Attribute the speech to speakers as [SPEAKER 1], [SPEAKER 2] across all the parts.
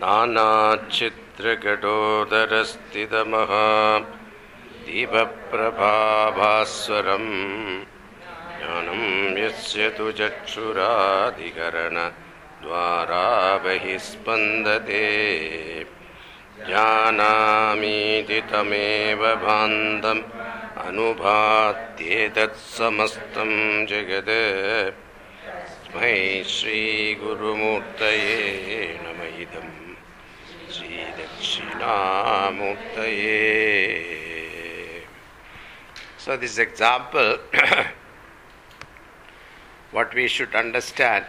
[SPEAKER 1] नानाच्छिद्रघटोदरस्थितमः दीपप्रभाभास्वरम् ज्ञानं यस्य तु चक्षुराधिकरणद्वारा बहिः स्पन्दते जानामीति तमेव भान्तम् अनुभात्येतत्समस्तं जगत् स्मै श्रीगुरुमूर्तये नम इदं श्रीदक्षिणामूर्तये So this example, what we should understand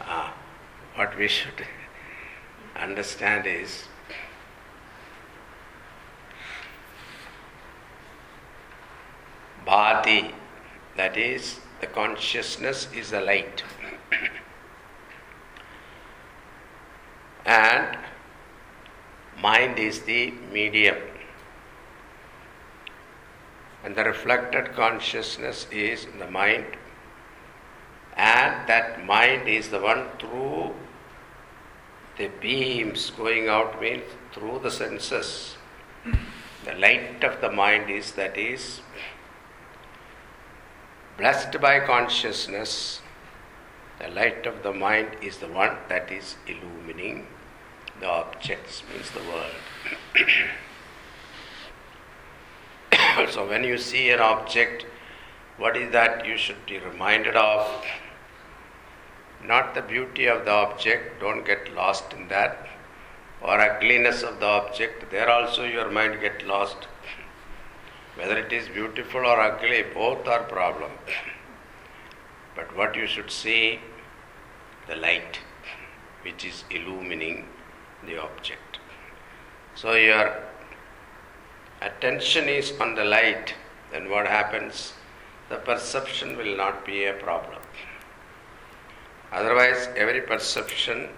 [SPEAKER 1] Ah, what we should understand is bhati, that is, the consciousness is a light. and mind is the medium. And the reflected consciousness is the mind and that mind is the one through the beams going out means through the senses the light of the mind is that is blessed by consciousness the light of the mind is the one that is illumining. The objects means the world. So when you see an object what is that you should be reminded of? Not the beauty of the object, don't get lost in that, or ugliness of the object, there also your mind get lost. Whether it is beautiful or ugly, both are problem. But what you should see, the light, which is illumining the object. So your attention is on the light, then what happens? The perception will not be a problem. Otherwise, every perception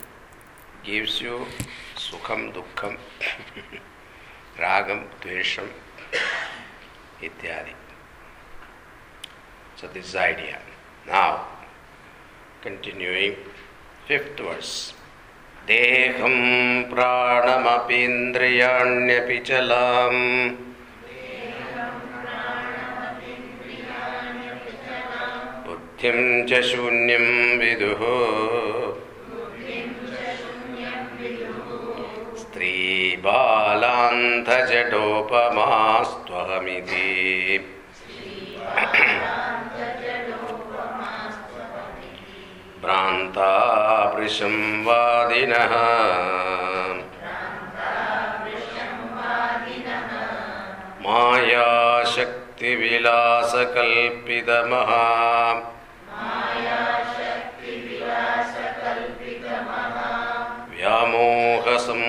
[SPEAKER 1] gives you sukham, dukkham, ragam, dvesham, this is the idea. Now, continuing, fifth verse. देहं प्राणमपीन्द्रियाण्यपि चलाम् बुद्धिं च शून्यं विदुः श्रीबालान्धजटोपमास्त्वहमिति जटोपमास्त्वहमिति भ्रान्ता वृसंवादिनः मायाशक्तिविलासकल्पितमः। व्यामोहसम्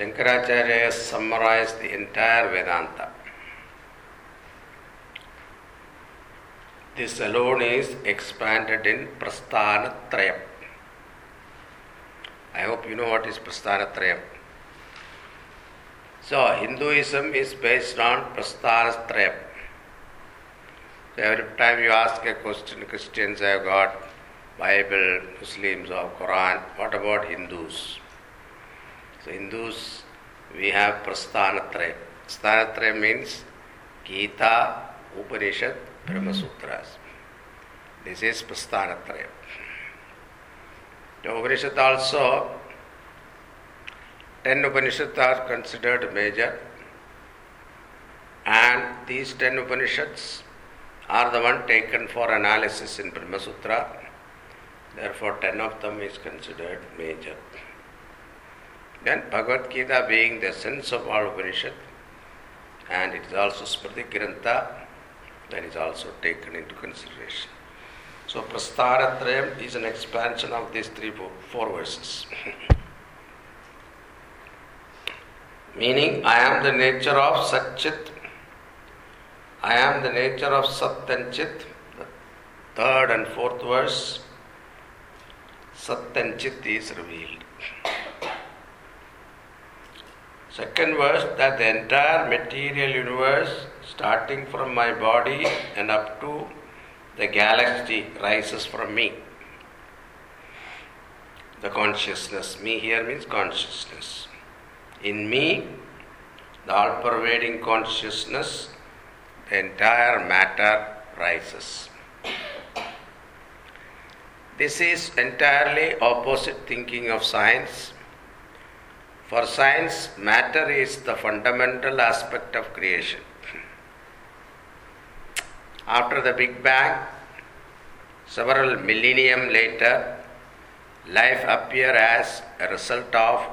[SPEAKER 1] Shankaracharya has summarized the entire Vedanta. This alone is expanded in Prasthanatrayam. I hope you know what is Prasthanatrayam. So, Hinduism is based on Prasthanatrayam. So, every time you ask a question, Christians have got Bible, Muslims or Quran. What about Hindus? So Hindus, we have Prasthanatraya. Prasthanatraya means Gita, Upanishad, Brahma Sutras. This is Prasthanatraya. The Upanishad also, ten Upanishads are considered major, and these ten Upanishads are the one taken for analysis in Brahma Sutra. Therefore, ten of them is considered major. Then Bhagavad Gita being the essence of all Upanishad, and it is also Smriti Grantha, that is also taken into consideration. So Prasthanatrayam is an expansion of these three, four, four verses. Meaning, I am the nature of Satchit, I am the nature of Sat and Chit. The third and fourth verse, Sat and Chit is revealed. Second verse, that the entire material universe, starting from my body and up to the galaxy, rises from me. The consciousness, me here means consciousness. In me, the all pervading consciousness, the entire matter rises. This is entirely opposite thinking of science. For science, matter is the fundamental aspect of creation. After the Big Bang, several millennium later, life appeared as a result of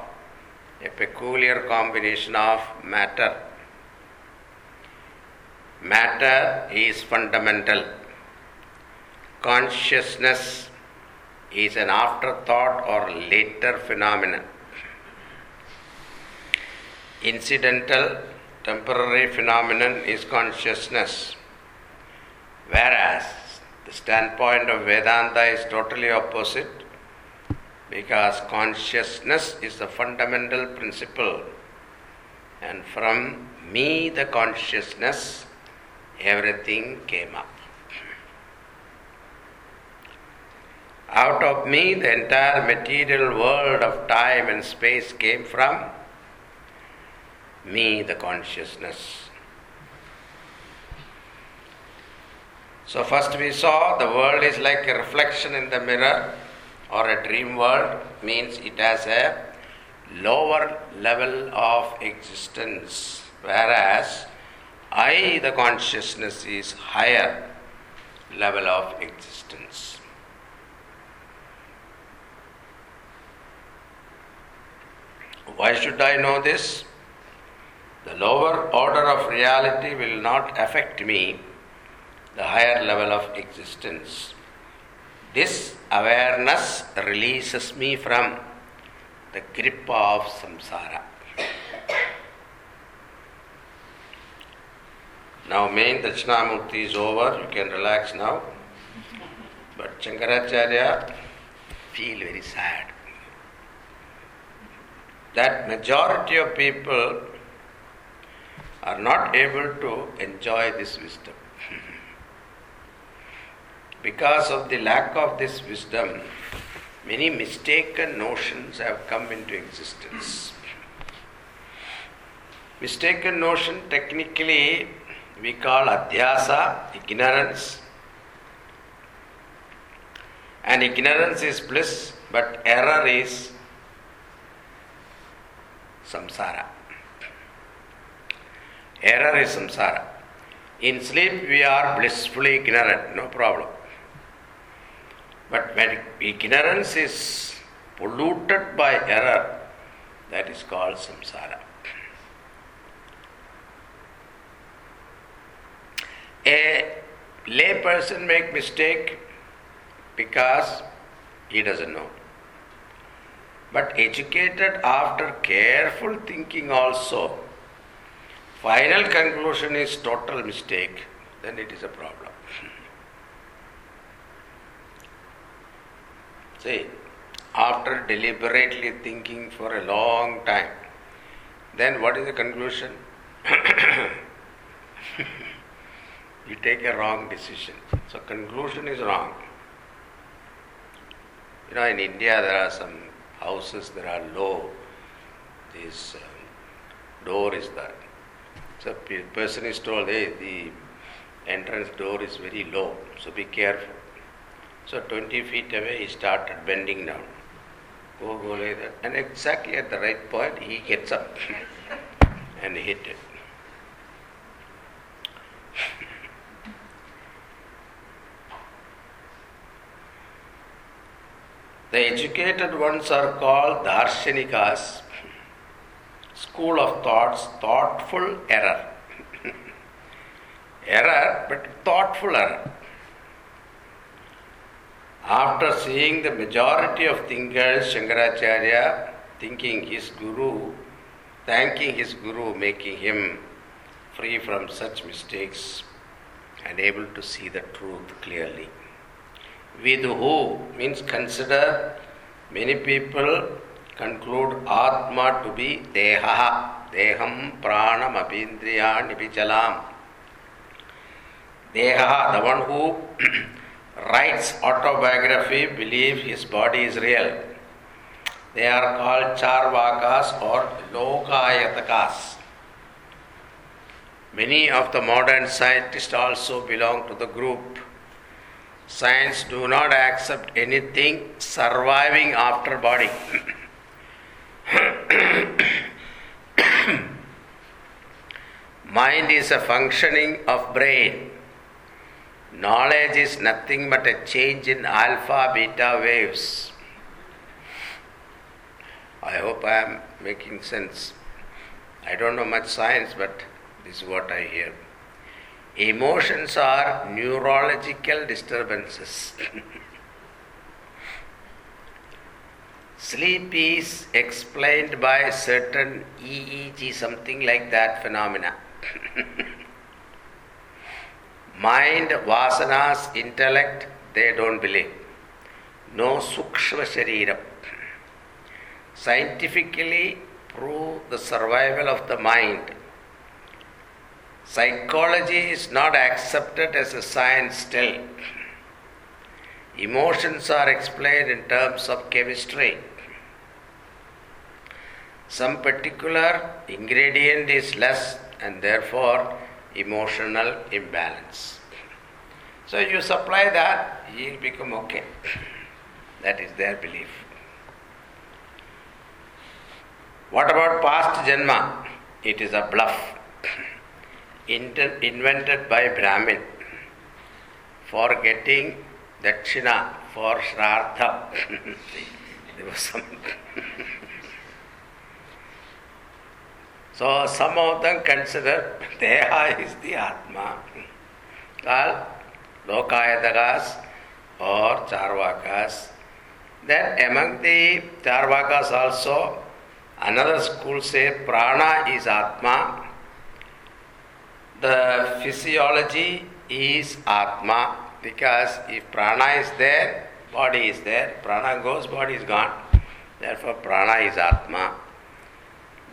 [SPEAKER 1] a peculiar combination of matter. Matter is fundamental. Consciousness is an afterthought or later phenomenon. Incidental, temporary phenomenon is consciousness. Whereas the standpoint of Vedanta is totally opposite because consciousness is the fundamental principle, and from me, the consciousness, everything came up. Out of me, the entire material world of time and space came from me, the consciousness. So, first we saw the world is like a reflection in the mirror or a dream world, means it has a lower level of existence, whereas I, the consciousness, is higher level of existence. Why should I know this? The lower order of reality will not affect me the higher level of existence. This awareness releases me from the grip of samsara. Now, main Dakshinamurti is over, you can relax now. But Shankaracharya feel very sad. That majority of people are not able to enjoy this wisdom. Because of the lack of this wisdom, many mistaken notions have come into existence. Mistaken notion technically we call adhyasa, ignorance. And ignorance is bliss, but error is samsara. Error is samsara. In sleep we are blissfully ignorant, no problem. But when ignorance is polluted by error, that is called samsara. A lay person make mistake because he doesn't know. But educated after careful thinking also, final conclusion is total mistake, then it is a problem. See, after deliberately thinking for a long time, then what is the conclusion? you take a wrong decision. So, conclusion is wrong. You know, in India there are some houses that are low. This uh, door is there. So, person is told, hey, the entrance door is very low, so be careful. So 20 feet away, he started bending down. Go, go like that. And exactly at the right point, he gets up and hit it. the educated ones are called darshanikas, school of thoughts, thoughtful error. error, but thoughtful error. After seeing the majority of thinkers, Shankaracharya thinking his guru, thanking his guru, making him free from such mistakes and able to see the truth clearly. Viduhu means consider, many people conclude Atma to be Deha, Deham Pranam Apindriya Nipichalam. Deha, the one who writes autobiography, believes his body is real. They are called Charvakas or Lokayatakas. Many of the modern scientists also belong to the group. Science do not accept anything surviving after body. Mind is a functioning of brain. Knowledge is nothing but a change in alpha beta waves. I hope I am making sense. I don't know much science, but this is what I hear. Emotions are neurological disturbances. Sleep is explained by certain EEG, something like that phenomena. Mind, vasanas, intellect, they don't believe. No sukshma shariram. Scientifically prove the survival of the mind. Psychology is not accepted as a science still. Emotions are explained in terms of chemistry. Some particular ingredient is less and therefore emotional imbalance. So you supply that, you'll become okay. That is their belief. What about past Janma? It is a bluff invented by Brahmin for getting dakshina for shraddha. there was some. so some of them consider Deha is the Atma, called Lokayatakas or Charvakas. Then among the Charvakas also Another school say prana is atma. The physiology is atma because if prana is there, body is there. Prana goes, body is gone. Therefore, prana is atma.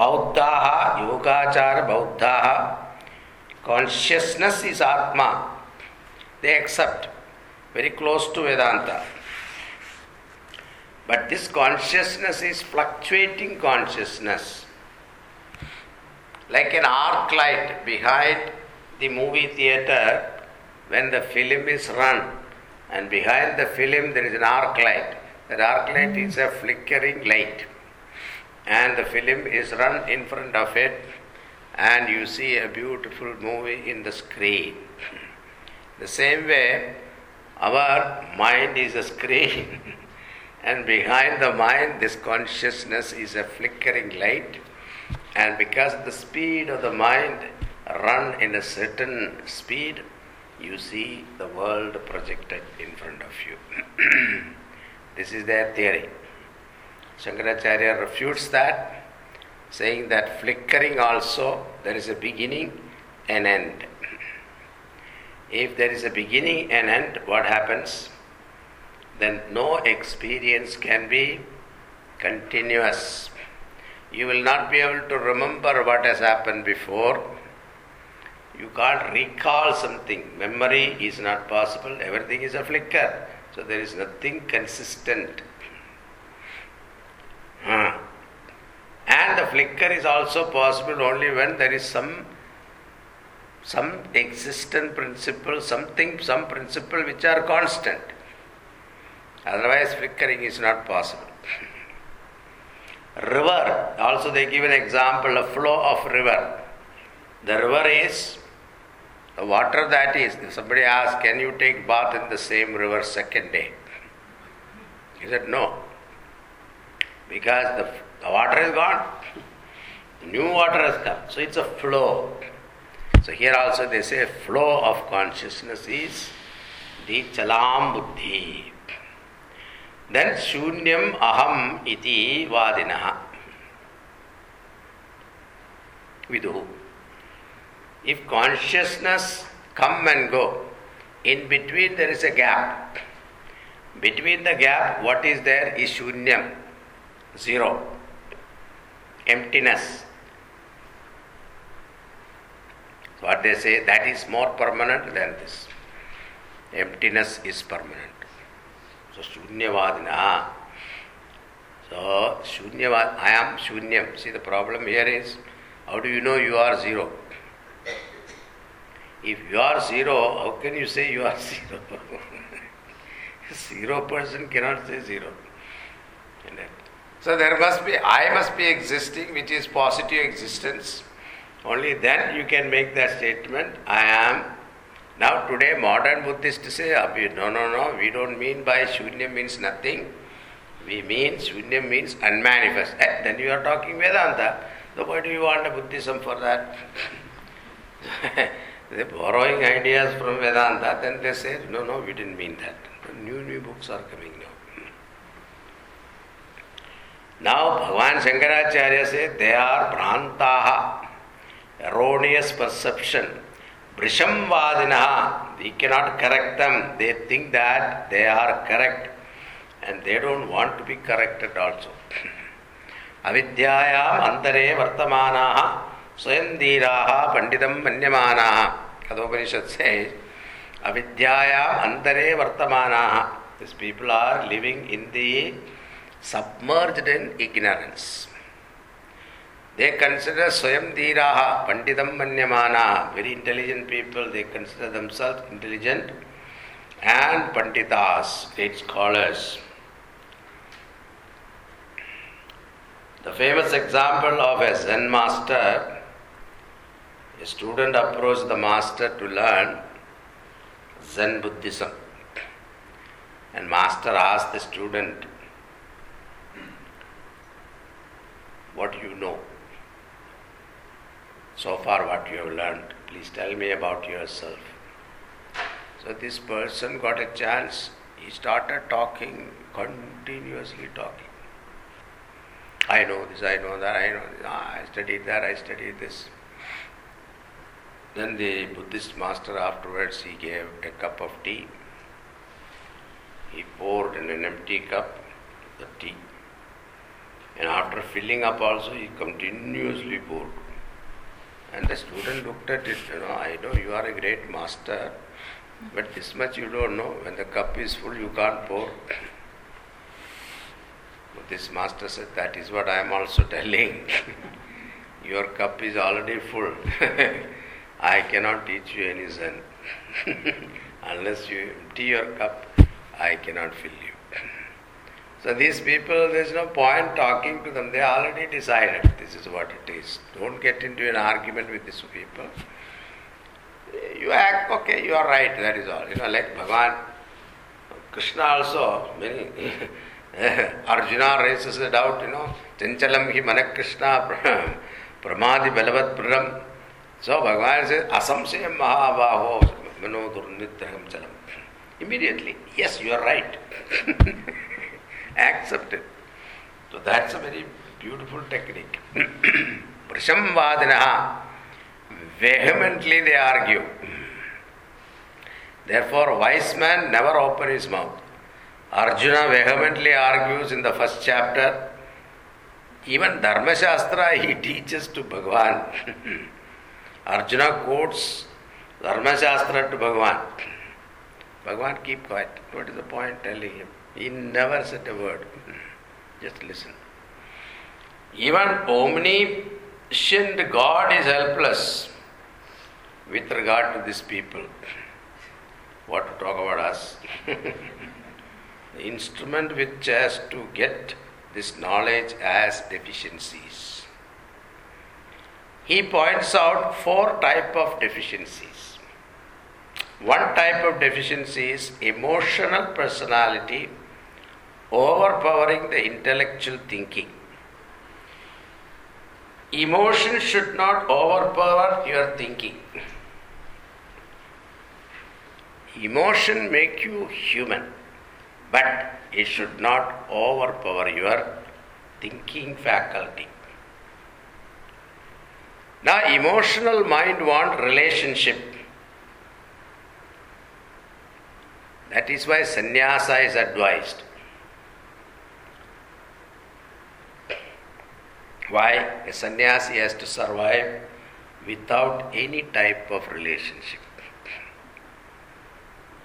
[SPEAKER 1] Bauddhaha, Yogachara Bauddhaha, consciousness is Atma. They accept, very close to Vedanta. But this consciousness is fluctuating consciousness. Like an arc light behind the movie theater, when the film is run, and behind the film there is an arc light. That arc light is a flickering light. And the film is run in front of it, and you see a beautiful movie in the screen. The same way, our mind is a screen. And behind the mind, this consciousness is a flickering light. And because the speed of the mind run in a certain speed, you see the world projected in front of you. this is their theory. Shankaracharya refutes that, saying that flickering also there is a beginning and end. If there is a beginning and end, what happens? then no experience can be continuous. You will not be able to remember what has happened before. You can't recall something. Memory is not possible. Everything is a flicker. So there is nothing consistent. Huh. And the flicker is also possible only when there is some some existent principle, something, some principle which are constant. Otherwise, flickering is not possible. River, also they give an example, of flow of river. The river is the water that is. Somebody asked, Can you take bath in the same river second day? He said, No. Because the, the water is gone. New water has come. So it's a flow. So here also they say flow of consciousness is the chalam buddhi. Then shunyam aham iti vadinaha. Viduhu. If consciousness come and go, in between there is a gap. Between the gap, what is there is shunyam, zero, emptiness. What they say, that is more permanent than this. Emptiness is permanent. So Shunyavadina. So Shunyavad, I am Shunyam. See the problem here is, how do you know you are zero? If you are zero, how can you say you are zero? zero person cannot say zero. So there must be, I must be existing, which is positive existence. Only then you can make that statement, I am. Now today modern Buddhists say, no, no, no, we don't mean by Shunya means nothing. We mean Shunya means unmanifest. Eh, then you are talking Vedanta. So why do you want a Buddhism for that? They're borrowing ideas from Vedanta, then they say, no, no, we didn't mean that. New, new books are coming now. Bhagavan Shankaracharya said they are Prantaha, erroneous perception. Brisham Vadinaha, we cannot correct them. They think that they are correct and they don't want to be corrected also. Avidyayam antare vartamanaha swayandiraha pandidam manyamanaha. Kathopanishad says, Avidyayam antare vartamanaha. These people are living in the submerged in ignorance. They consider Swayam Dhiraha, Pandidam Manyamana, very intelligent people, they consider themselves intelligent and Panditas, great scholars. The famous example of a Zen master, a student approached the master to learn Zen Buddhism. And master asked the student, What you know? So far, what you have learned, please tell me about yourself. So, this person got a chance, he started talking, continuously talking. I know this, I know that, I know this, ah, I studied that, I studied this. Then the Buddhist master afterwards he gave a cup of tea. He poured in an empty cup the tea. And after filling up also he continuously poured. And the student looked at it, you know, I know you are a great master, but this much you don't know. When the cup is full, you can't pour. But this master said, That is what I am also telling. your cup is already full. I cannot teach you any Zen. Unless you empty your cup, I cannot fill you. So these people, there's no point talking to them. They already decided this is what it is. Don't get into an argument with these people. You act, okay, you are right, that is all. You know, like Bhagavan, Krishna also, many, Arjuna raises a doubt, you know, Chanchalam hi manak Krishna pramadi balavat pradam. So Bhagavan says, Asamsayam mahabaho mano durnitraham chalam. Immediately, yes, you are right. accepted. So that's a very beautiful technique. Prashamvadinaha, vehemently they argue. Therefore, wise man never open his mouth. Arjuna vehemently argues in the first chapter. Even Dharma Shastra he teaches to Bhagavan. Arjuna quotes Dharma Shastra to Bhagavan. Bhagavan keep quiet. What is the point telling him? He never said a word. Just listen. Even omniscient God is helpless with regard to these people. What to talk about us? the instrument which has to get this knowledge as deficiencies. He points out four type of deficiencies. One type of deficiency is emotional personality overpowering the intellectual thinking. Emotion should not overpower your thinking. Emotion make you human, but it should not overpower your thinking faculty. Now emotional mind want relationship. That is why sannyasa is advised. Why? A sannyasi has to survive without any type of relationship.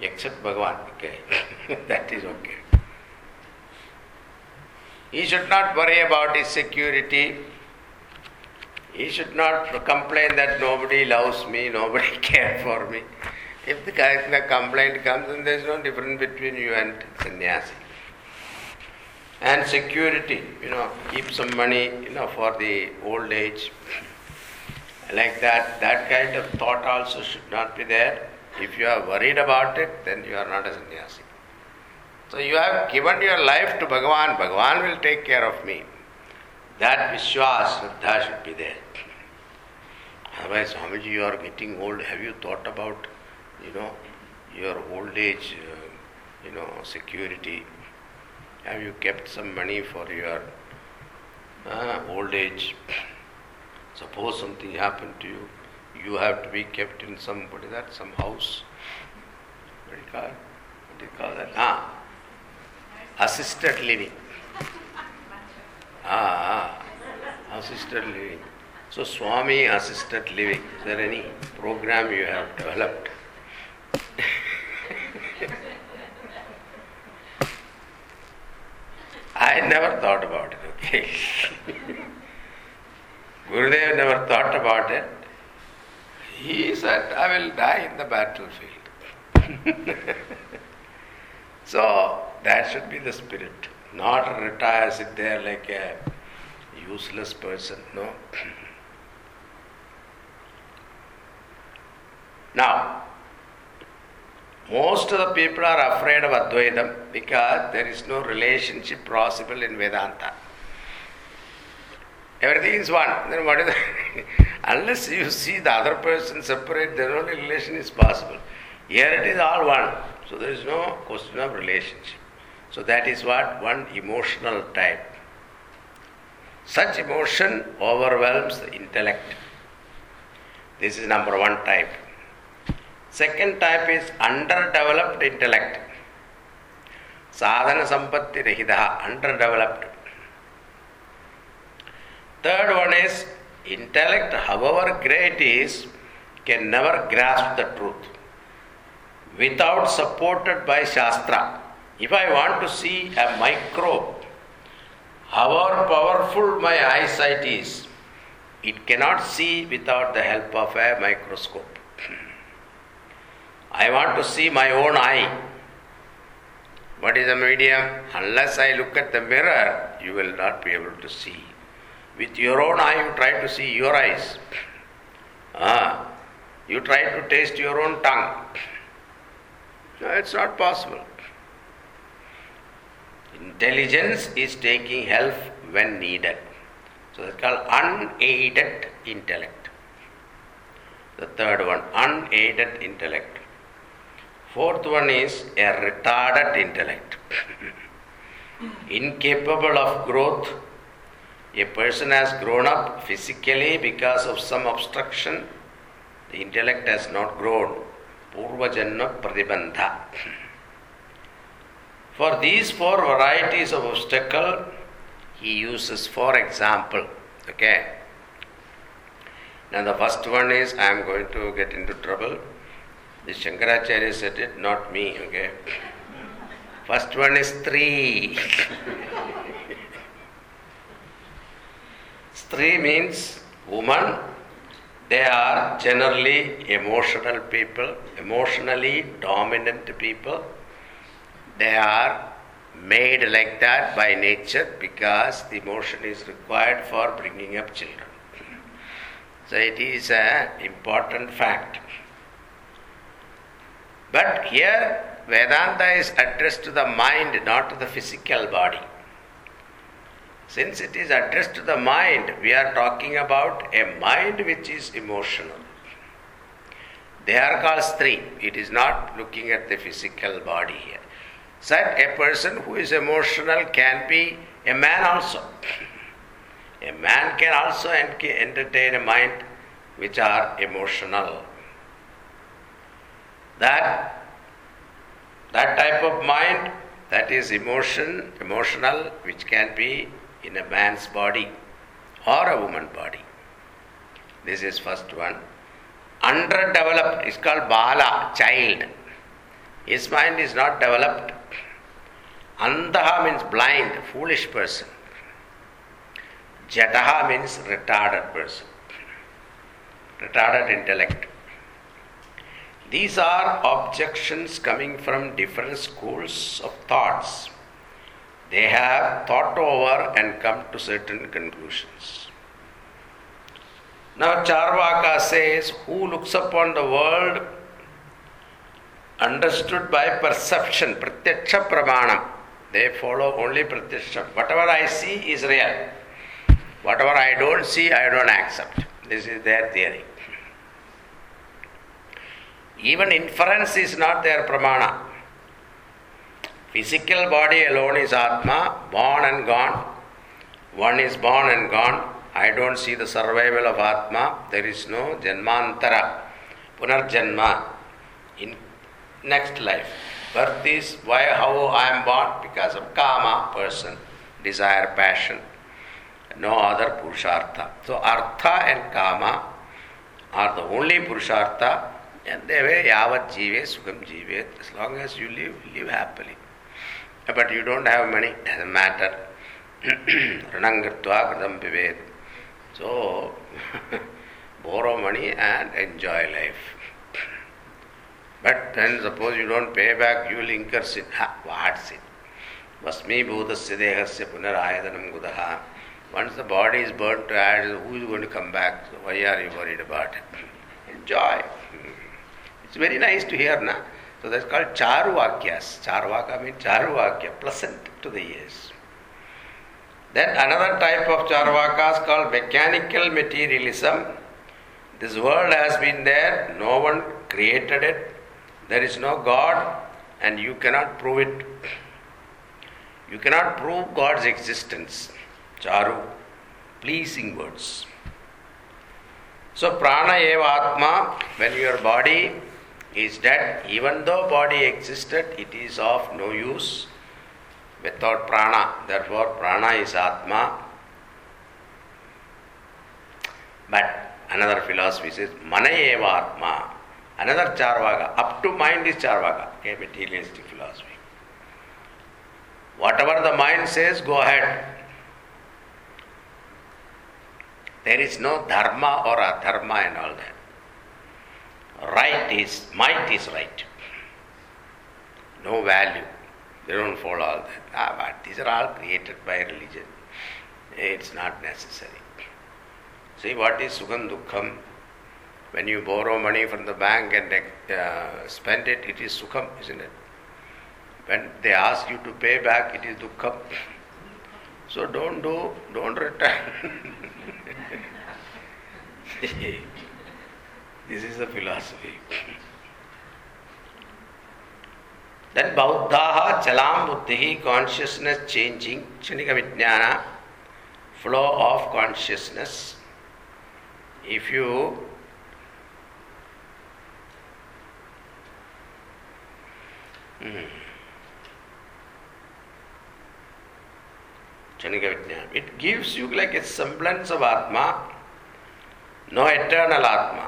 [SPEAKER 1] Except Bhagavan, okay. that is okay. He should not worry about his security. He should not complain that nobody loves me, nobody cares for me. If the, complaint comes, then there is no difference between you and sannyasi and security, you know, keep some money, you know, for the old age. Like that, that kind of thought also should not be there. If you are worried about it, then you are not a sannyasi. So you have given your life to Bhagavan, Bhagavan will take care of me. That Vishwas, Shraddha should be there. Otherwise, Swamiji, you are getting old. Have you thought about, you know, your old age, uh, you know, security? Have you kept some money for your uh, old age? Suppose something happened to you, you have to be kept in some what is that? Some house. What do you call? What do you call that? Ah, assisted living. Ah, ah, assisted living. So Swami assisted living. Is there any program you have developed? I never thought about it, okay? Gurudev never thought about it. He said, I will die in the battlefield. so that should be the spirit. Not retire, sit there like a useless person, no. now, most of the people are afraid of Advaitam because there is no relationship possible in Vedanta. Everything is one. Then what is unless you see the other person separate, then only relation is possible. Here it is all one. So there is no question of relationship. So that is what one emotional type. Such emotion overwhelms the intellect. This is number one type. Second type is underdeveloped intellect. Sadhana sampatti rahida, underdeveloped. Third one is intellect, however great is, can never grasp the truth without supported by Shastra. If I want to see a microbe, however powerful my eyesight is, it cannot see without the help of a microscope. I want to see my own eye. What is the medium? Unless I look at the mirror, you will not be able to see. With your own eye, you try to see your eyes. Ah, you try to taste your own tongue. No, it's not possible. Intelligence is taking help when needed. So it's called unaided intellect. The third one, unaided intellect. Fourth one is a retarded intellect. Incapable of growth. A person has grown up physically because of some obstruction. The intellect has not grown. Purvajanna Pradibandha. For these four varieties of obstacle, he uses for example. Okay. Now the first one is I am going to get into trouble. The Shankaracharya said it, not me, okay? First one is stri. Stri means woman. They are generally emotional people, emotionally dominant people. They are made like that by nature because the emotion is required for bringing up children. So it is an important fact. But here Vedanta is addressed to the mind, not to the physical body. Since it is addressed to the mind, we are talking about a mind which is emotional. They are called stri. It is not looking at the physical body here. That a person who is emotional can be a man also. A man can also entertain a mind which are emotional. That that type of mind that is emotion emotional which can be in a man's body or a woman body. This is first one. Underdeveloped is called bala, child. His mind is not developed. Andaha means blind, foolish person. Jataha means retarded person. Retarded intellect. These are objections coming from different schools of thoughts. They have thought over and come to certain conclusions. Now, Charvaka says, Who looks upon the world understood by perception, pratyaksha pramanam. They follow only pratyaksha. Whatever I see is real. Whatever I don't see, I don't accept. This is their theory. Even inference is not their pramana. Physical body alone is Atma, born and gone. One is born and gone. I don't see the survival of Atma. There is no Janmantara, Punarjanma in next life. Birth is why, how I am born because of Kama, person, desire, passion. No other Purushartha. So, Artha and Kama are the only Purushartha and they were yavat jive sukham jive. As long as you live, live happily. But you don't have money, it doesn't matter. Ranangatva kradam pived. So, borrow money and enjoy life. But then suppose you don't pay back, you will incur sin. Ha, what sin? Vasmi bhutasya dehasya punarayadanam gudaha. Once the body is burnt who is going to come back? Why are you worried about it? Enjoy. It's very nice to hear, na? So that's called Charuvakyas. Charvaka means Charuvakya, pleasant to the ears. Then another type of Charvakas called mechanical materialism. This world has been there, no one created it, there is no God, and you cannot prove it. You cannot prove God's existence. Charu, pleasing words. So prana eva atma, when your body is that even though body existed, it is of no use without prana. Therefore, prana is Atma. But another philosophy says, Mana eva Atma. Another Charvaka. Up to mind is Charvaka, a materialistic philosophy. Whatever the mind says, go ahead. There is no dharma or adharma and all that right is, might is right. No value. They don't follow all that. Ah, but these are all created by religion. It's not necessary. See what is Sukham Dukham? When you borrow money from the bank and uh, spend it, it is Sukham, isn't it? When they ask you to pay back, it is Dukkham. So don't do, don't return. This is the philosophy. Then Bauddhaha Chalam Buddhi, consciousness changing, Chanika flow of consciousness. If you hmm, it gives you like a semblance of Atma no eternal Atma.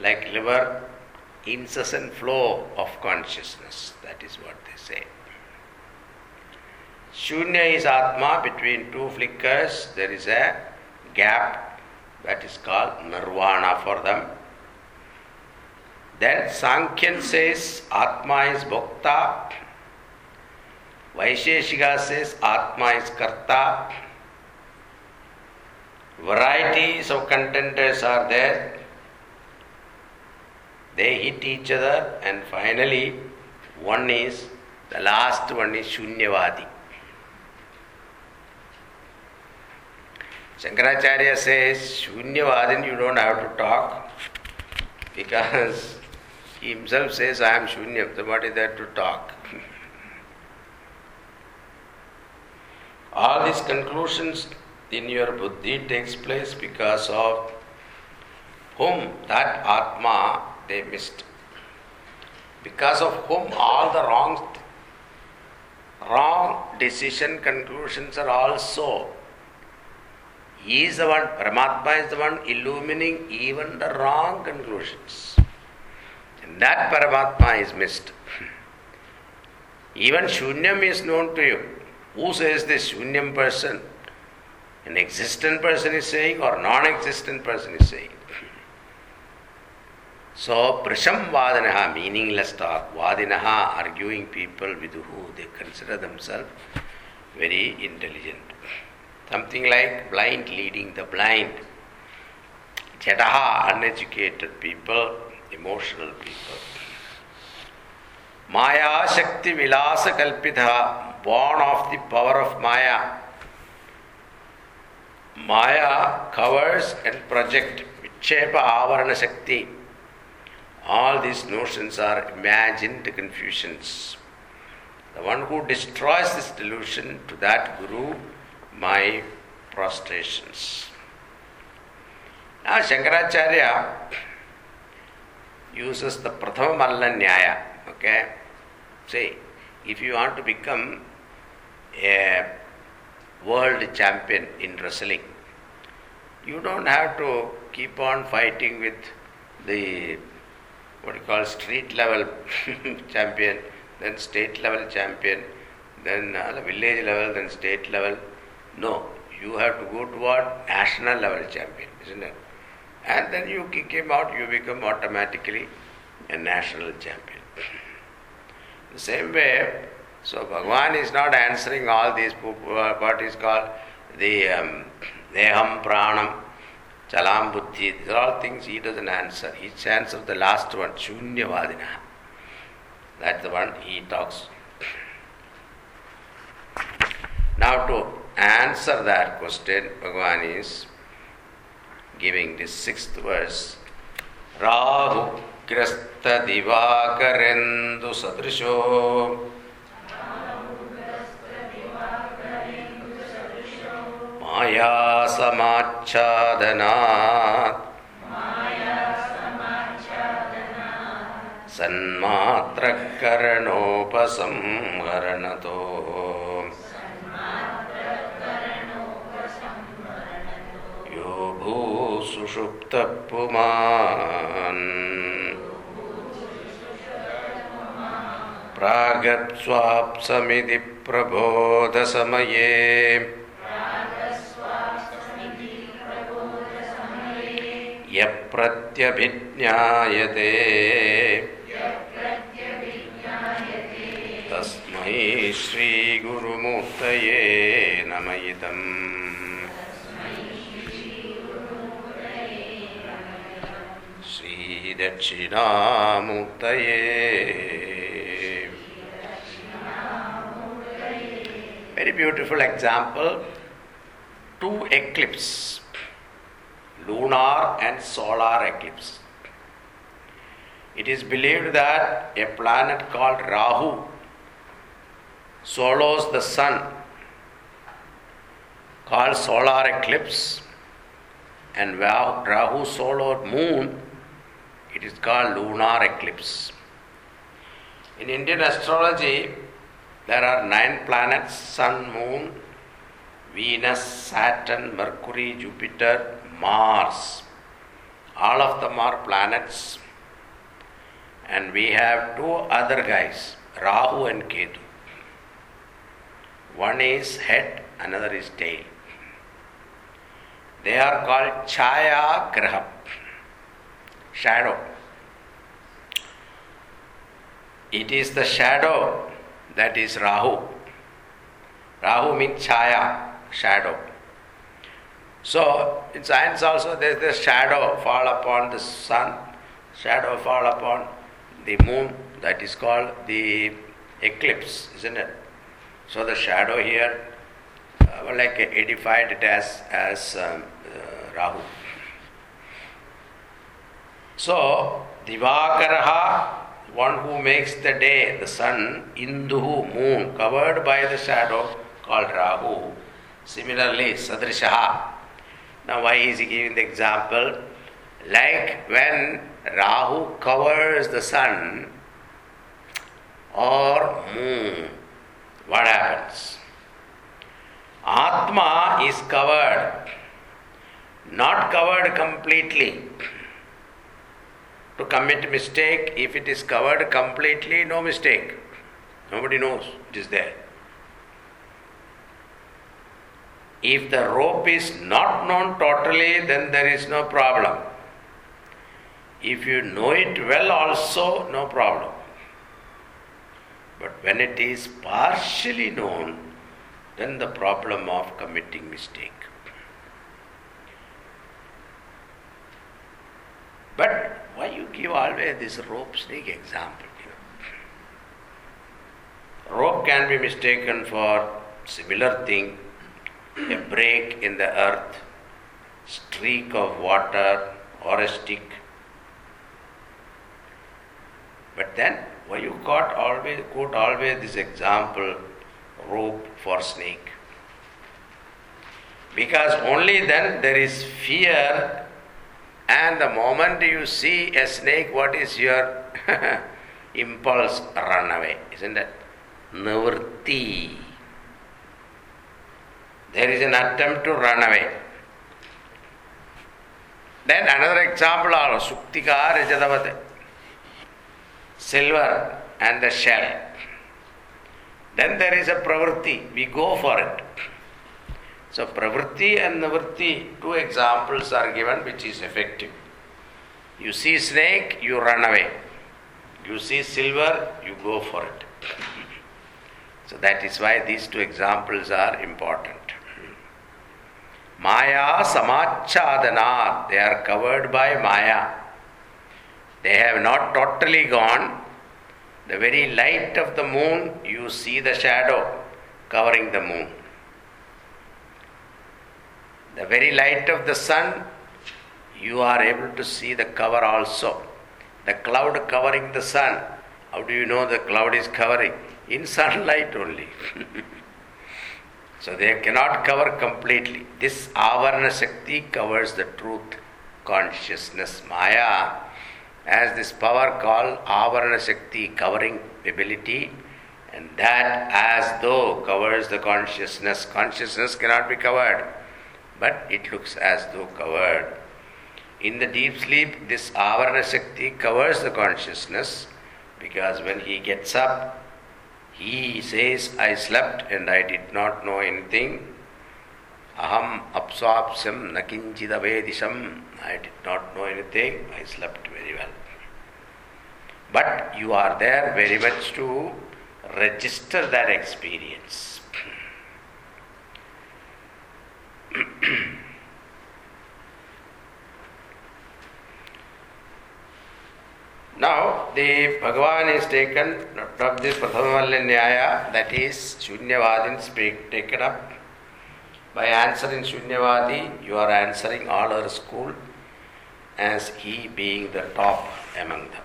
[SPEAKER 1] Like liver, incessant flow of consciousness. That is what they say. Shunya is Atma, between two flickers there is a gap that is called nirvana for them. Then Sankhyan says Atma is Bhokta, Vaisheshika says Atma is Karta. Varieties of contenders are there. They hit each other, and finally, one is the last one is Shunyavadi. Shankaracharya says, Shunyavadin, you don't have to talk because he himself says, I am Shunyam, so what is there to talk? All these conclusions in your buddhi takes place because of whom that Atma they missed. Because of whom all the wrong wrong decision conclusions are also he is the one, Paramatma is the one illumining even the wrong conclusions. And that Paramatma is missed. Even Shunyam is known to you. Who says this Shunyam person? An existent person is saying or non existent person is saying. So, Prasham Vadanaha, meaningless talk, Vadinaha, arguing people with who they consider themselves very intelligent. Something like blind leading the blind. Jadaha, uneducated people, emotional people. Maya Shakti Vilasa Kalpitha, born of the power of Maya. Maya covers and project Vikshepa Avarana Shakti. All these notions are imagined confusions. The one who destroys this delusion to that Guru my prostrations. Now Shankaracharya uses the Prathama Malla Nyaya. Okay? Say, if you want to become a world champion in wrestling, you don't have to keep on fighting with the what you call street level champion, then state level champion, then uh, village level, then state level. No, you have to go toward national level champion, isn't it? And then you kick him out, you become automatically a national champion. the same way, so Bhagwan is not answering all these, what is called the um, Deham Pranam, Chalam Buddhi, these are all things he doesn't answer. He answers the last one, Shunyavadina. That's the one he talks. Now to answer that question, Bhagavan is giving this sixth verse. Rahu Grasta Divakarendu मया समाच्छादनात् सन्मात्रः यो भू सुषुप्तः पुमान् प्रागप्स्वाप्समिति प्रबोधसमये। यप्रत्यभिज्ञायते तस्मै श्रीगुरुमूर्तये नम इदम् श्रीदक्षिणामूर्तये। Very beautiful example. Two eclipse, lunar and solar eclipse. It is believed that a planet called Rahu swallows the sun, called solar eclipse, and Rahu swallowed moon, it is called lunar eclipse. In Indian astrology, there are nine planets Sun, Moon, Venus, Saturn, Mercury, Jupiter, Mars. All of them are planets. And we have two other guys, Rahu and Ketu. One is head, another is tail. They are called Chaya Graham, shadow. It is the shadow that is Rahu. Rahu means chaya, shadow. So in science also there is the shadow fall upon the sun, shadow fall upon the moon. That is called the eclipse, isn't it? So the shadow here, uh, like edified it as as um, uh, Rahu. So Divakaraha, one who makes the day, the sun, Induhu, moon, covered by the shadow called Rahu. Similarly, Sadrishaha. Now, why is he giving the example? Like when Rahu covers the sun or moon, what happens? Atma is covered, not covered completely. To commit mistake, if it is covered completely, no mistake. Nobody knows it is there. If the rope is not known totally, then there is no problem. If you know it well, also, no problem. But when it is partially known, then the problem of committing mistake. But why you give always this rope snake example? Rope can be mistaken for similar thing a break in the earth, streak of water, or a stick. But then, why you got always quote always this example, rope for snake? Because only then there is fear, and the moment you see a snake, what is your impulse? Run away, isn't it? Nivritti. There is an attempt to run away. Then another example also, Suktika Rajadavate. Silver and the shell. Then there is a pravritti, we go for it. So pravritti and nivritti, two examples are given which is effective. You see snake, you run away. You see silver, you go for it. So that is why these two examples are important. Maya samachadana, they are covered by Maya. They have not totally gone. The very light of the moon, you see the shadow covering the moon. The very light of the sun, you are able to see the cover also. The cloud covering the sun, how do you know the cloud is covering? In sunlight only. so they cannot cover completely. This Avarana Shakti covers the truth, consciousness. Maya as this power called Avarana Shakti, covering ability, and that as though covers the consciousness. Consciousness cannot be covered, but it looks as though covered. In the deep sleep, this Avarana Shakti covers the consciousness because when he gets up, he says, I slept and I did not know anything. Aham apswapsam nakinchidavedisham. I did not know anything. I slept very well. But you are there very much to register that experience. Now, the Bhagavan is taken of this Prathama Malla Nyaya, that is Shunyavadin speak, taken up. By answering Shunyavadi, you are answering all our school as he being the top among them.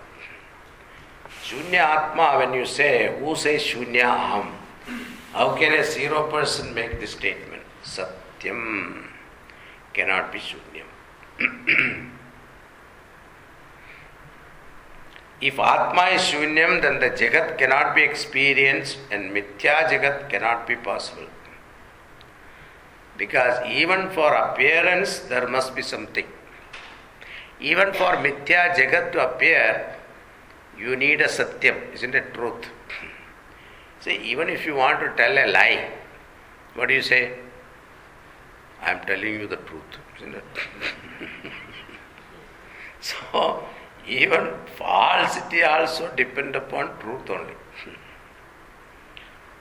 [SPEAKER 1] Shunya Atma, when you say, who says Shunya Aham? How can a zero person make this statement? Satyam cannot be Shunyam. If Atma is Shunyam, then the Jagat cannot be experienced and Mithya Jagat cannot be possible. Because even for appearance, there must be something. Even for Mithya Jagat to appear, you need a Satyam, isn't it? Truth. See, even if you want to tell a lie, what do you say? I am telling you the truth, isn't it? so, even falsity also depend upon truth only.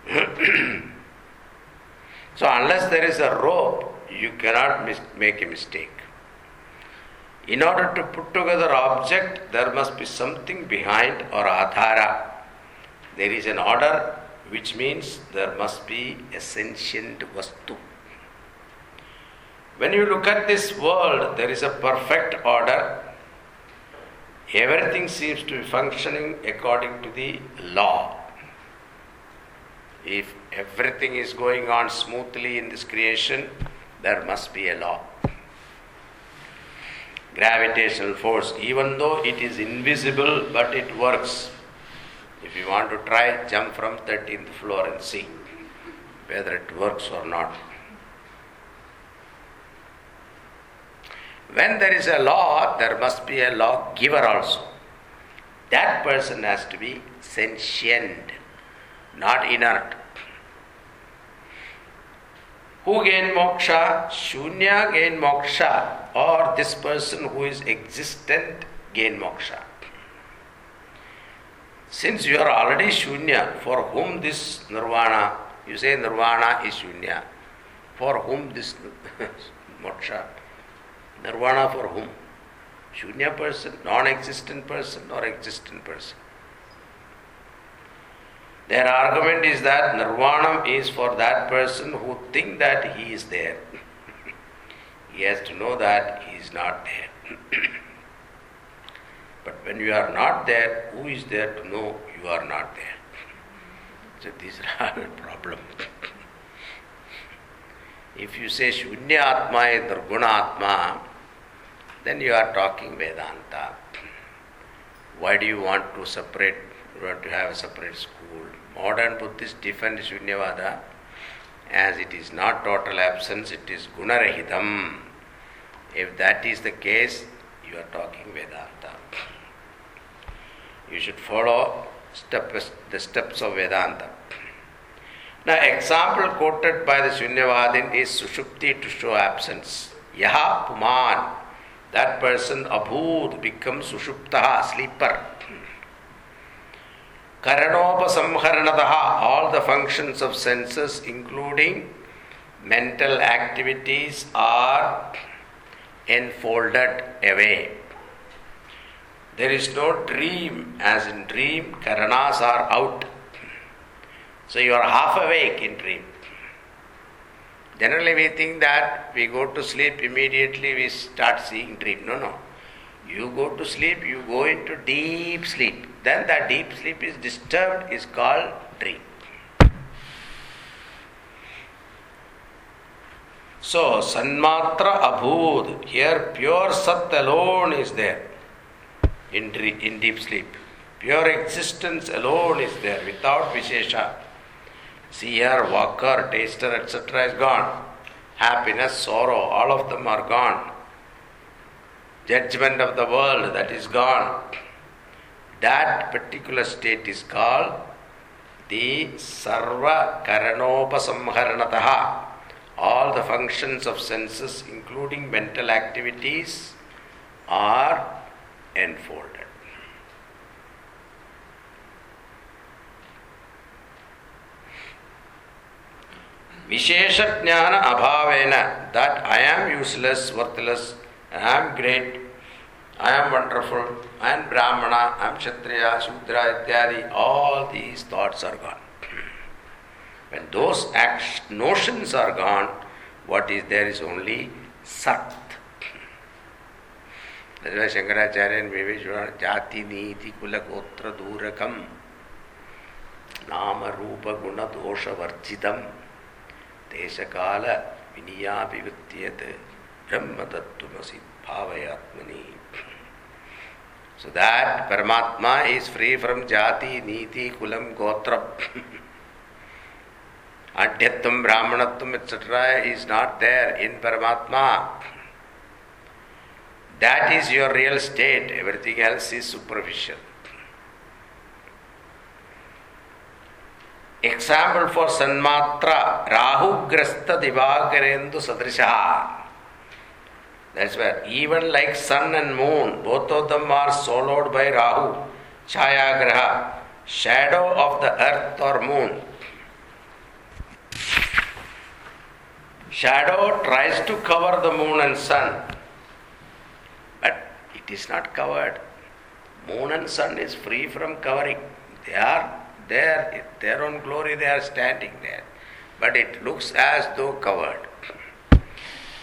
[SPEAKER 1] So, unless there is a rope, you cannot make a mistake. In order to put together object, there must be something behind or adhara. There is an order, which means there must be a sentient vastu. When you look at this world, there is a perfect order. Everything seems to be functioning according to the law. If everything is going on smoothly in this creation, there must be a law. Gravitational force, even though it is invisible, but it works. If you want to try, jump from 13th floor and see whether it works or not. When there is a law, there must be a law giver also. That person has to be sentient, not inert. Who gain moksha? Shunya gain moksha, or this person who is existent gain moksha. Since you are already shunya, for whom this nirvana, you say nirvana is shunya, for whom this moksha? Nirvana for whom? Shunya person, non existent person, or existent person. Their argument is that nirvana is for that person who think that he is there. he has to know that he is not there. but when you are not there, who is there to know you are not there? So these are a problem. if you say Shunya Atma is Nirguna Atma, then you are talking Vedanta. Why do you want to separate, you want to have a separate school? Modern Buddhists defend Shunyavada as it is not total absence, it is Gunarahitam. If that is the case, you are talking Vedanta. You should follow the steps of Vedanta. Now, example quoted by the Shunyavadin is Sushupti to show absence. Yaha Puman, that person abhud becomes Sushuptaha, sleeper. Karanopasamharanataha, all the functions of senses, including mental activities, are enfolded away. There is no dream, as in dream, karanas are out. So you are half awake in dream. Generally, we think that we go to sleep immediately, we start seeing dream. No, no. You go to sleep, you go into deep sleep. Then that deep sleep is disturbed, is called dream. So, Sanmatra Abhud, here pure Sat alone is there in, in deep sleep. Pure existence alone is there without Vishesha. Seer, walker, taster, etc. is gone. Happiness, sorrow, all of them are gone. Judgment of the world, that is gone. That particular state is called the Sarva Karanopasamharanataha. All the functions of senses, including mental activities, are enfolded. Vishesha Jnana Abhavena, that I am useless, worthless, I am great, I am wonderful, I am Brahmana, I am Kshatriya, Shudra, Ityadi, all these thoughts are gone. When those act- notions are gone, what is there is only Sat. That's why Shankaracharya and Viveshwara Jati Niti Kula Gotra Durakam Nama Rupa Guna Dosha Varjitam So that Paramatma is free from Jati, Niti, Kulam, Gotra Adhyatvam, Brahmanatvam, etc. is not there in Paramatma. That is your real state, everything else is superficial. Example for Sanmatra Rahu Grasta Sadrisha. That's where even like sun and moon, both of them are swallowed by Rahu, Chaya Graha, shadow of the earth or moon. Shadow tries to cover the moon and sun, but it is not covered. Moon and sun is free from covering. They are there, their own glory, they are standing there. But it looks as though covered.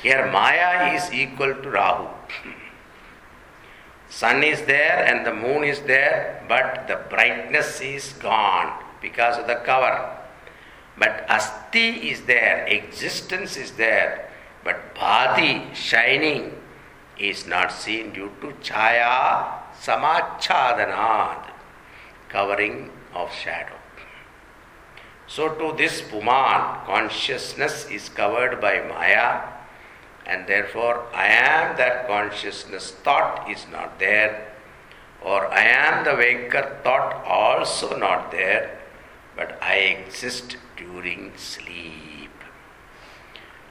[SPEAKER 1] Here, Maya is equal to Rahu. Sun is there and the moon is there, but the brightness is gone because of the cover. But Asti is there, existence is there, but Bhati, shining, is not seen due to Chaya Samachadanad, covering of shadow. So, to this Puman, consciousness is covered by Maya, and therefore I am that consciousness, thought is not there, or I am the waker, thought also not there, but I exist during sleep.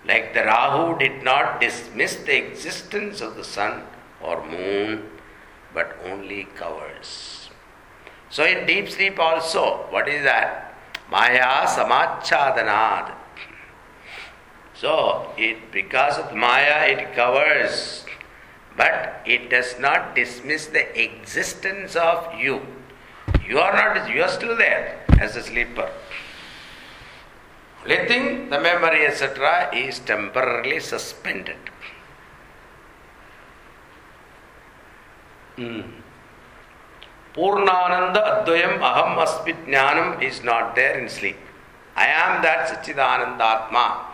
[SPEAKER 1] Like the Rahu did not dismiss the existence of the sun or moon, but only covers. So in deep sleep also, what is that? Maya samachadanad. So it because of Maya it covers, but it does not dismiss the existence of you. You are not you are still there as a sleeper. Only thing, the memory, etc., is temporarily suspended. Mm. Purnananda Advayam Aham Asmi Jnanam is not there in sleep. I am that Sachidananda Atma.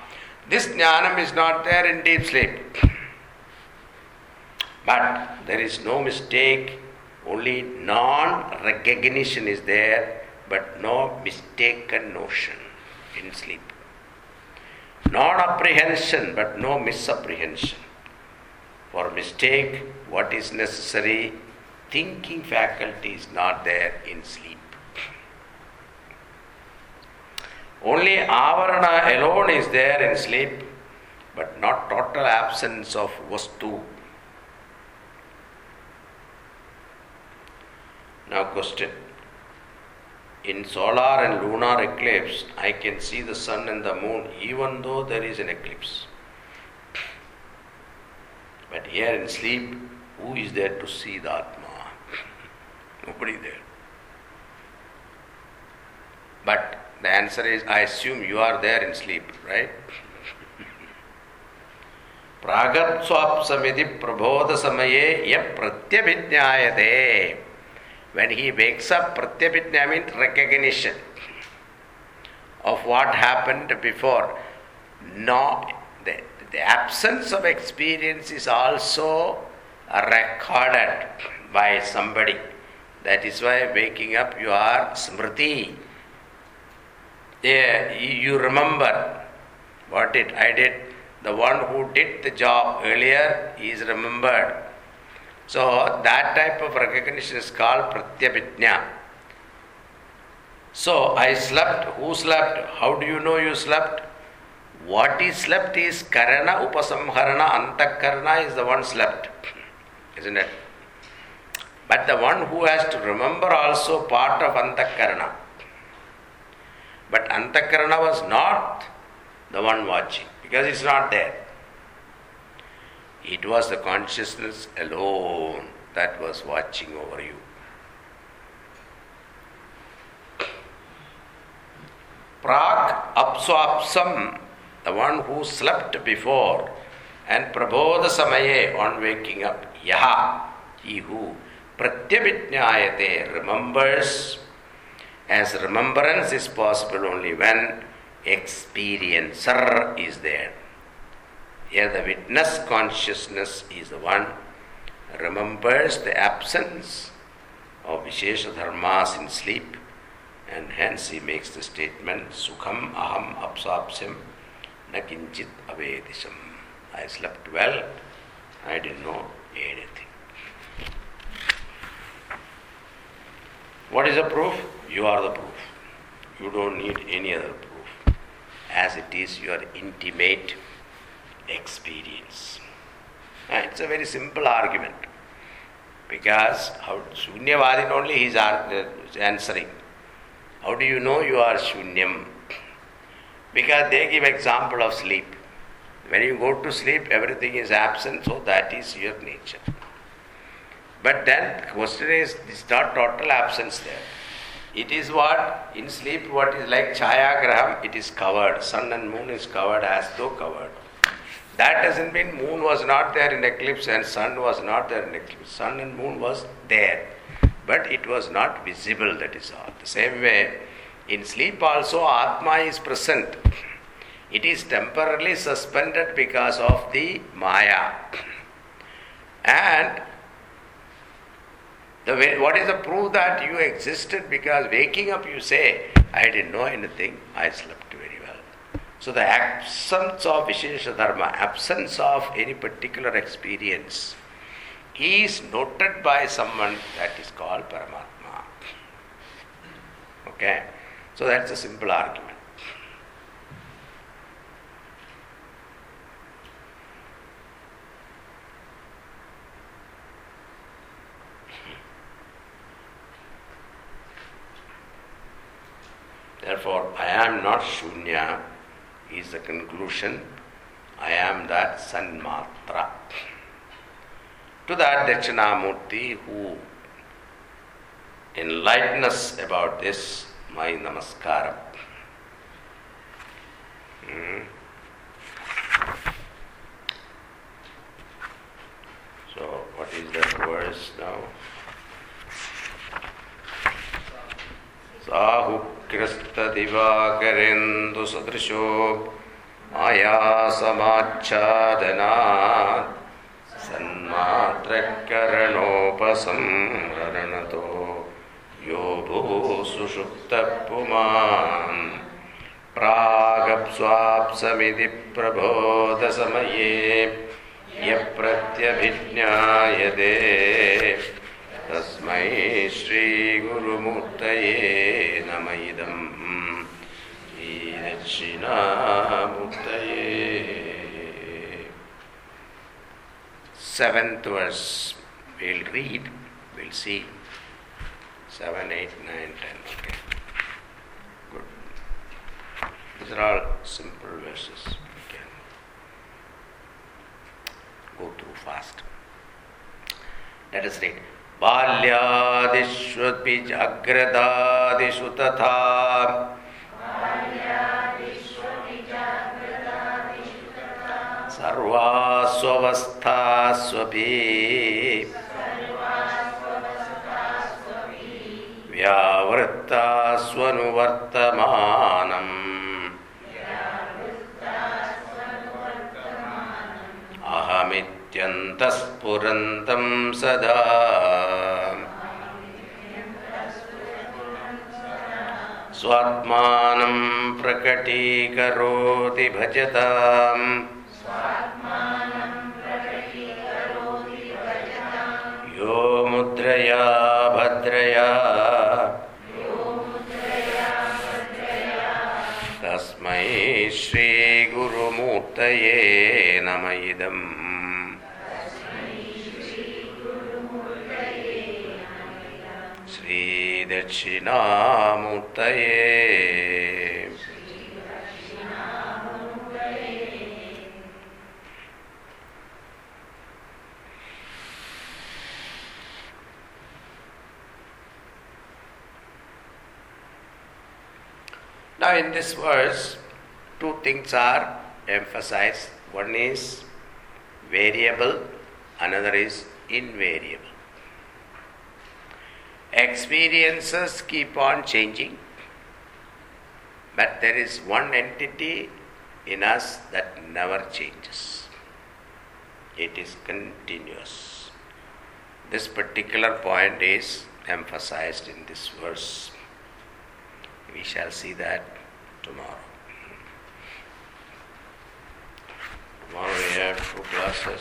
[SPEAKER 1] This Jnanam is not there in deep sleep. But there is no mistake, only non recognition is there, but no mistaken notion in sleep. Non apprehension, but no misapprehension. For mistake, what is necessary? Thinking faculty is not there in sleep. Only avarana alone is there in sleep, but not total absence of vastu. Now, question in solar and lunar eclipse, I can see the sun and the moon even though there is an eclipse. But here in sleep, who is there to see the Atma? Nobody there. But the answer is I assume you are there in sleep, right? प्रागत्स्वाप्समिति प्रबोधसमये यः प्रत्यभिज्ञायते when he wakes up, pratyabhijna means recognition of what happened before. No, the, the absence of experience is also recorded by somebody. that is why waking up you are smriti. Yeah, you remember what did I did. The one who did the job earlier is remembered so that type of recognition is called pratyabhijna. So I slept. Who slept? How do you know you slept? What is slept is karana upasamharana antakarana is the one slept. Isn't it? But the one who has to remember also part of antakarana. But antakarana was not the one watching because it's not there. It was the consciousness alone that was watching over you. Prak apswapsam, the one who slept before, and prabodha samaye on waking up, yaha, he who pratyabhijnayate remembers, as remembrance is possible only when experiencer is there. Here, the witness consciousness is the one remembers the absence of Vishesha Dharmas in sleep, and hence he makes the statement Sukham Aham Apswapsam Nakinchit Avedisham. I slept well, I didn't know anything. What is the proof? You are the proof. You don't need any other proof. As it is your intimate experience. it's a very simple argument because how Shunyavadin only he is uh, answering. How do you know you are Shunyam? Because they give example of sleep. When you go to sleep, everything is absent, so that is your nature. But then the question is, it's not total absence there. It is what in sleep, what is like chaya graham, it is covered. Sun and moon is covered as though covered. That doesn't mean moon was not there in eclipse and sun was not there in eclipse. Sun and moon was there, but it was not visible. That is all. The same way, in sleep also, Atma is present. It is temporarily suspended because of the Maya. And the way, what is the proof that you existed? Because waking up, you say, I didn't know anything, I slept very well. So, the absence of Vishesha Dharma, absence of any particular experience, is noted by someone that is called Paramatma. Okay? So, that's a simple argument. Therefore, I am not Shunya is the conclusion. I am that Sanmatra. To that Dakshinamurti who enlighten us about this, my namaskaram. Hmm. So, what is that verse now? साहुकृस्तदिवाकरेन्दुसदृशो मायासमाच्छादनात् सन्मात्रकरणोपसंहरणतो यो भूसुषुप्तपुमान् प्रागप्स्वाप्समिति प्रबोधसमये यप्रत्यभिज्ञायते तस्मै श्रीगुरुमूर्तये नम इदं श्रीदक्षिणामूर्तये Seventh verse we'll read, we'll see. Seven, eight, nine, ten. Okay. Good. These are all simple verses. We can go through fast. Let us read. बाल्यादिष्वपि जाग्रदादिषु तथा सर्वास्वस्थास्वपि व्यावृत्तास्वनुवर्तमानम् अहमित्यन्तस्फुरन्तं सदा। स्वात्मानं प्रकटीकरोति भजताम्। यो मुद्रया भद्रया। तस्मै श्रीगुरुमूर्तये नम इदम्। श्रीदक्षिणामूर्तये Now, in this verse, two things are emphasized. One is variable, another is invariable. Experiences keep on changing, but there is one entity in us that never changes. It is continuous. This particular point is emphasized in this verse. We shall see that tomorrow. Tomorrow we have two classes.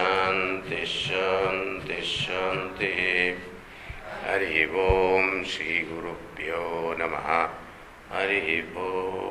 [SPEAKER 1] शान्तिः शान्तिः शान्तिः हरिः ॐ श्रीगुरुभ्यो नमः हरिः ॐ